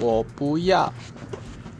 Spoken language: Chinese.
我不要